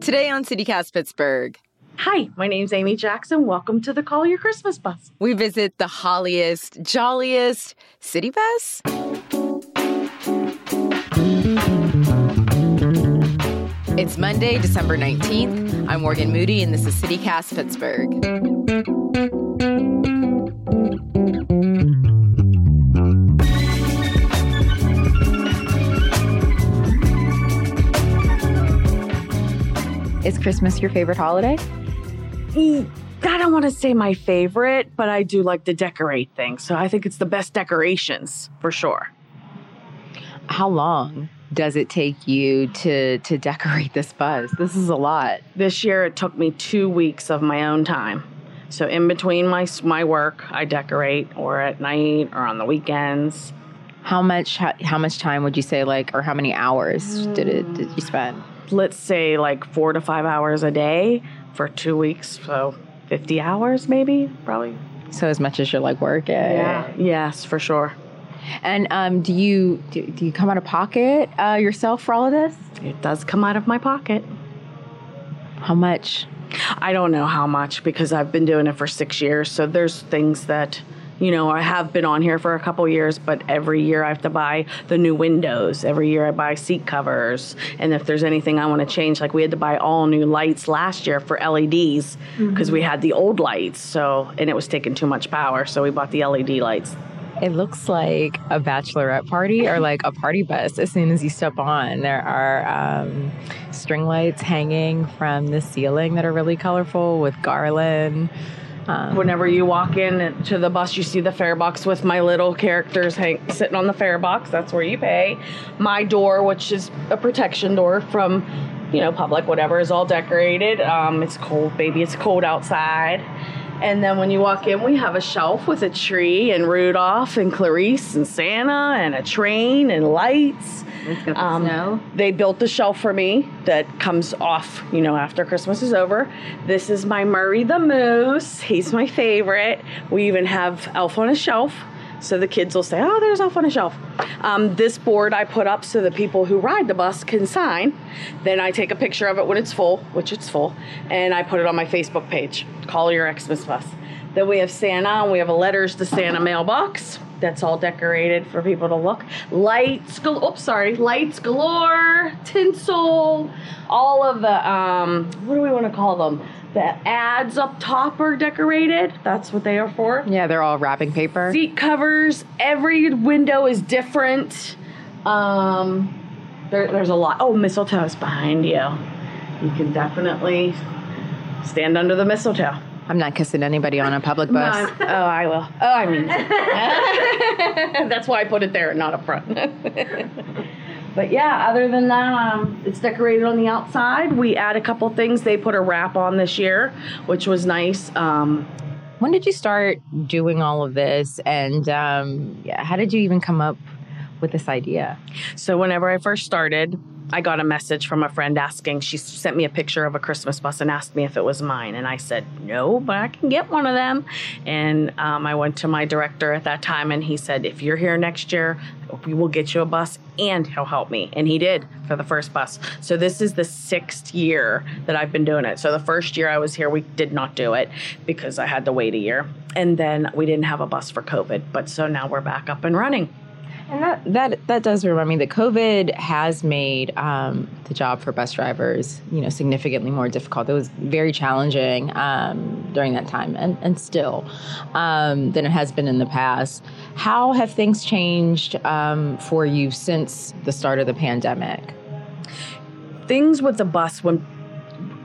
Today on CityCast Pittsburgh, Hi, my name's Amy Jackson. Welcome to the Collier Christmas Bus. we visit the holliest, jolliest city bus. It's Monday, December 19th. I'm Morgan Moody, and this is CityCast Pittsburgh. Is Christmas your favorite holiday? Mm, I don't want to say my favorite, but I do like to decorate things. So I think it's the best decorations for sure. How long does it take you to to decorate this bus? This is a lot. This year it took me two weeks of my own time. So in between my my work, I decorate, or at night, or on the weekends. How much how, how much time would you say like or how many hours did it did you spend? Let's say like four to five hours a day for two weeks. So fifty hours, maybe, probably. So as much as you're like working. Yeah. Yes, for sure. And um, do you do, do you come out of pocket uh, yourself for all of this? It does come out of my pocket. How much? I don't know how much because I've been doing it for six years. So there's things that, you know, I have been on here for a couple years, but every year I have to buy the new windows. Every year I buy seat covers. And if there's anything I want to change, like we had to buy all new lights last year for LEDs because we had the old lights. So, and it was taking too much power. So we bought the LED lights. It looks like a bachelorette party or like a party bus. As soon as you step on, there are um, string lights hanging from the ceiling that are really colorful with garland. Um, Whenever you walk in to the bus, you see the fare box with my little characters hang, sitting on the fare box. That's where you pay. My door, which is a protection door from, you know, public, whatever, is all decorated. Um, it's cold, baby. It's cold outside. And then when you walk in, we have a shelf with a tree and Rudolph and Clarice and Santa and a train and lights. Um, snow. They built the shelf for me that comes off, you know, after Christmas is over. This is my Murray the Moose. He's my favorite. We even have Elf on a Shelf. So the kids will say, oh, there's off on a Shelf. Um, this board I put up so the people who ride the bus can sign. Then I take a picture of it when it's full, which it's full, and I put it on my Facebook page. Collier Xmas bus. Then we have Santa, and we have a letters to Santa mailbox. That's all decorated for people to look. Lights, gal- oops, sorry, lights galore, tinsel, all of the um, what do we want to call them? The ads up top are decorated. That's what they are for. yeah, they're all wrapping paper. Seat covers. Every window is different. Um, there, there's a lot. Oh, mistletoe is behind you. You can definitely stand under the mistletoe. I'm not kissing anybody on a public bus. No, oh, I will. Oh, I mean, that's why I put it there, not up front. but yeah, other than that, um, it's decorated on the outside. We add a couple things. They put a wrap on this year, which was nice. Um, When did you start doing all of this, and um, yeah, how did you even come up with this idea? So whenever I first started, I got a message from a friend asking, she sent me a picture of a Christmas bus and asked me if it was mine. And I said, no, but I can get one of them. And um, I went to my director at that time and he said, if you're here next year, we will get you a bus and he'll help me. And he did for the first bus. So this is the sixth year that I've been doing it. So the first year I was here, we did not do it because I had to wait a year. And then we didn't have a bus for COVID. But so now we're back up and running. And that that that does remind me that COVID has made um, the job for bus drivers, you know, significantly more difficult. It was very challenging um, during that time, and and still um, than it has been in the past. How have things changed um, for you since the start of the pandemic? things with the bus when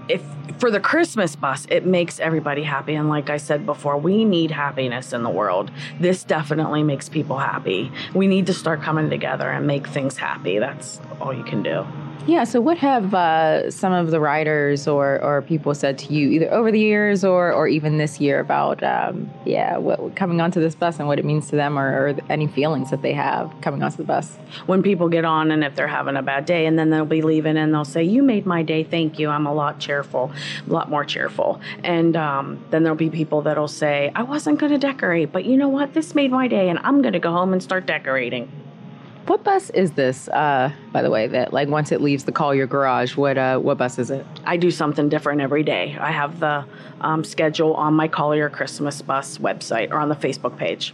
if for the Christmas bus, it makes everybody happy. And like I said before, we need happiness in the world. This definitely makes people happy. We need to start coming together and make things happy. That's all you can do. Yeah. So, what have uh, some of the writers or, or people said to you, either over the years or, or even this year, about um, yeah, what, coming onto this bus and what it means to them, or, or any feelings that they have coming onto the bus? When people get on and if they're having a bad day, and then they'll be leaving and they'll say, You made my day. Thank you. I'm a lot cheerful, a lot more cheerful. And um, then there'll be people that'll say, I wasn't going to decorate, but you know what? This made my day, and I'm going to go home and start decorating. What bus is this, uh, by the way, that like once it leaves the Collier garage, what uh, what bus is it? I do something different every day. I have the um, schedule on my Collier Christmas bus website or on the Facebook page.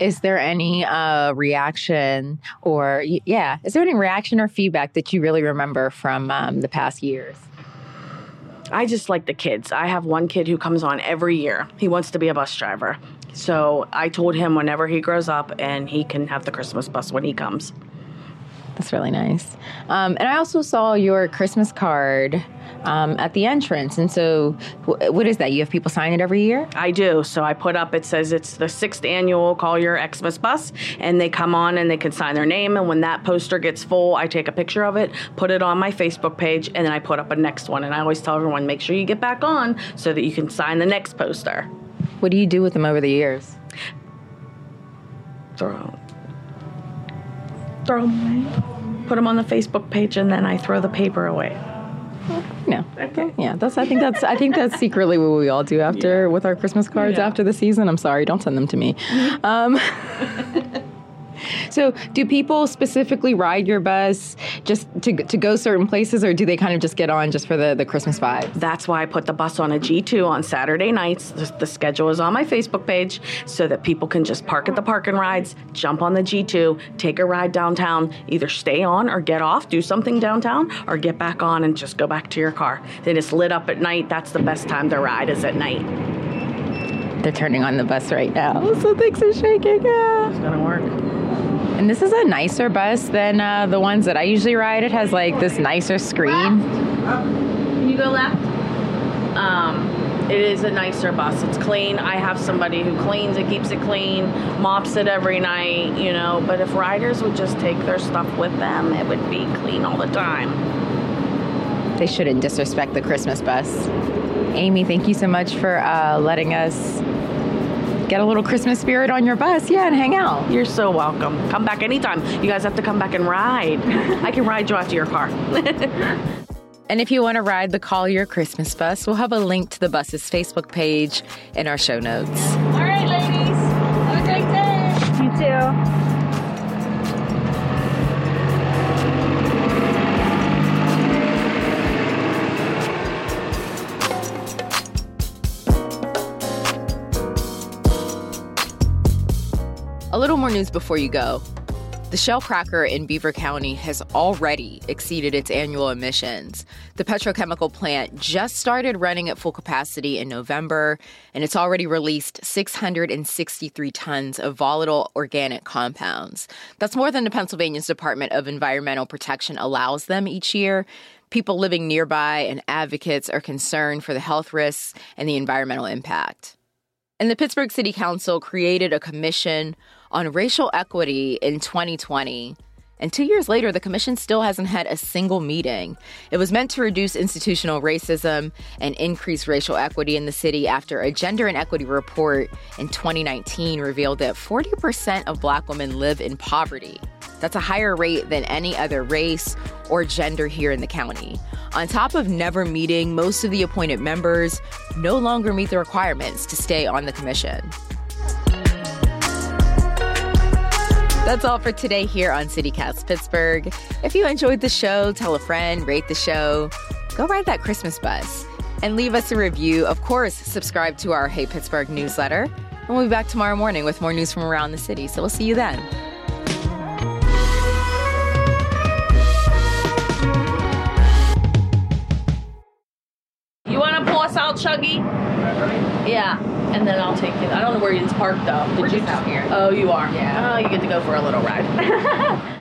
Is there any uh, reaction or, yeah, is there any reaction or feedback that you really remember from um, the past years? I just like the kids. I have one kid who comes on every year. He wants to be a bus driver. So I told him whenever he grows up and he can have the Christmas bus when he comes. That's really nice. Um, and I also saw your Christmas card um, at the entrance. And so, what is that? You have people sign it every year? I do. So I put up, it says it's the sixth annual Collier Xmas bus, and they come on and they can sign their name. And when that poster gets full, I take a picture of it, put it on my Facebook page, and then I put up a next one. And I always tell everyone, make sure you get back on so that you can sign the next poster. What do you do with them over the years? Throw, throw them away. Put them on the Facebook page, and then I throw the paper away. No. Okay. Yeah, that's. I think that's. I think that's secretly what we all do after yeah. with our Christmas cards yeah. after the season. I'm sorry, don't send them to me. Um, So, do people specifically ride your bus just to, to go certain places, or do they kind of just get on just for the, the Christmas vibe? That's why I put the bus on a G2 on Saturday nights. The, the schedule is on my Facebook page so that people can just park at the parking rides, jump on the G2, take a ride downtown, either stay on or get off, do something downtown, or get back on and just go back to your car. Then it's lit up at night. That's the best time to ride is at night. They're turning on the bus right now, so things are shaking. Yeah. It's gonna work. And this is a nicer bus than uh, the ones that I usually ride. It has like this nicer screen. Can you go left? Um, it is a nicer bus. It's clean. I have somebody who cleans it, keeps it clean, mops it every night, you know. But if riders would just take their stuff with them, it would be clean all the time. They shouldn't disrespect the Christmas bus. Amy, thank you so much for uh, letting us get a little Christmas spirit on your bus, yeah, and hang out. You're so welcome. Come back anytime. You guys have to come back and ride. I can ride you out to your car. And if you want to ride the Collier Christmas bus, we'll have a link to the bus's Facebook page in our show notes. All right, ladies. Have a great day. You too. Little more news before you go. The Shell cracker in Beaver County has already exceeded its annual emissions. The petrochemical plant just started running at full capacity in November, and it's already released 663 tons of volatile organic compounds. That's more than the Pennsylvania's Department of Environmental Protection allows them each year. People living nearby and advocates are concerned for the health risks and the environmental impact. And the Pittsburgh City Council created a commission on racial equity in 2020. And two years later, the commission still hasn't had a single meeting. It was meant to reduce institutional racism and increase racial equity in the city after a gender inequity report in 2019 revealed that 40% of black women live in poverty. That's a higher rate than any other race or gender here in the county. On top of never meeting, most of the appointed members no longer meet the requirements to stay on the commission. That's all for today here on CityCast Pittsburgh. If you enjoyed the show, tell a friend, rate the show, go ride that Christmas bus, and leave us a review. Of course, subscribe to our Hey Pittsburgh newsletter. And we'll be back tomorrow morning with more news from around the city. So we'll see you then. You want to pull us out, Chuggy? Yeah, and then I'll take it. I don't know where it's parked though. Did We're you just out here. Oh, you are. Yeah. Oh, you get to go for a little ride.